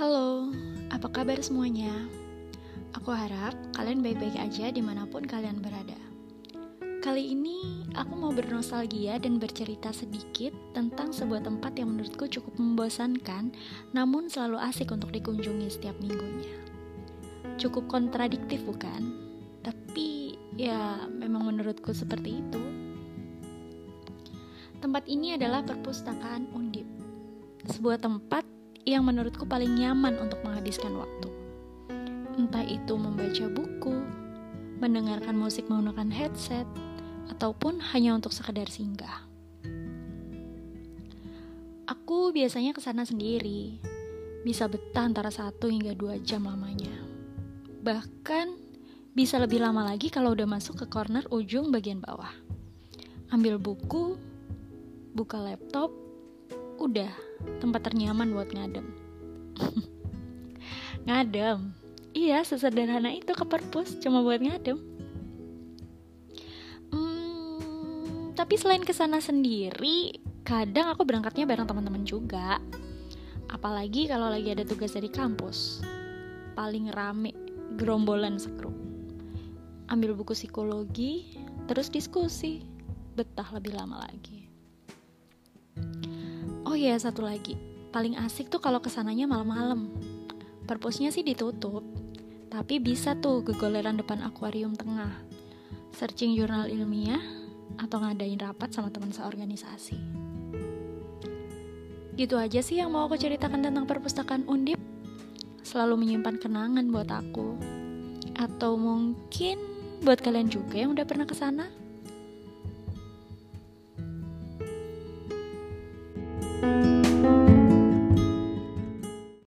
Halo, apa kabar semuanya? Aku harap kalian baik-baik aja di mana pun kalian berada. Kali ini aku mau bernostalgia dan bercerita sedikit tentang sebuah tempat yang menurutku cukup membosankan, namun selalu asik untuk dikunjungi setiap minggunya. Cukup kontradiktif bukan? Tapi ya memang menurutku seperti itu. Tempat ini adalah perpustakaan Undip. Sebuah tempat yang menurutku paling nyaman untuk menghabiskan waktu. Entah itu membaca buku, mendengarkan musik menggunakan headset, ataupun hanya untuk sekedar singgah. Aku biasanya ke sana sendiri, bisa betah antara satu hingga dua jam lamanya. Bahkan bisa lebih lama lagi kalau udah masuk ke corner ujung bagian bawah. Ambil buku, buka laptop, udah tempat ternyaman buat ngadem. ngadem. Iya, sesederhana itu ke perpus cuma buat ngadem. Hmm, tapi selain ke sana sendiri, kadang aku berangkatnya bareng teman-teman juga. Apalagi kalau lagi ada tugas dari kampus. Paling rame gerombolan sekrup. Ambil buku psikologi, terus diskusi. Betah lebih lama lagi. Oh iya, satu lagi. Paling asik tuh kalau ke sananya malam-malam. Perpusnya sih ditutup, tapi bisa tuh gegoleran depan akuarium tengah. Searching jurnal ilmiah atau ngadain rapat sama teman seorganisasi. Gitu aja sih yang mau aku ceritakan tentang perpustakaan Undip. Selalu menyimpan kenangan buat aku. Atau mungkin buat kalian juga yang udah pernah ke sana.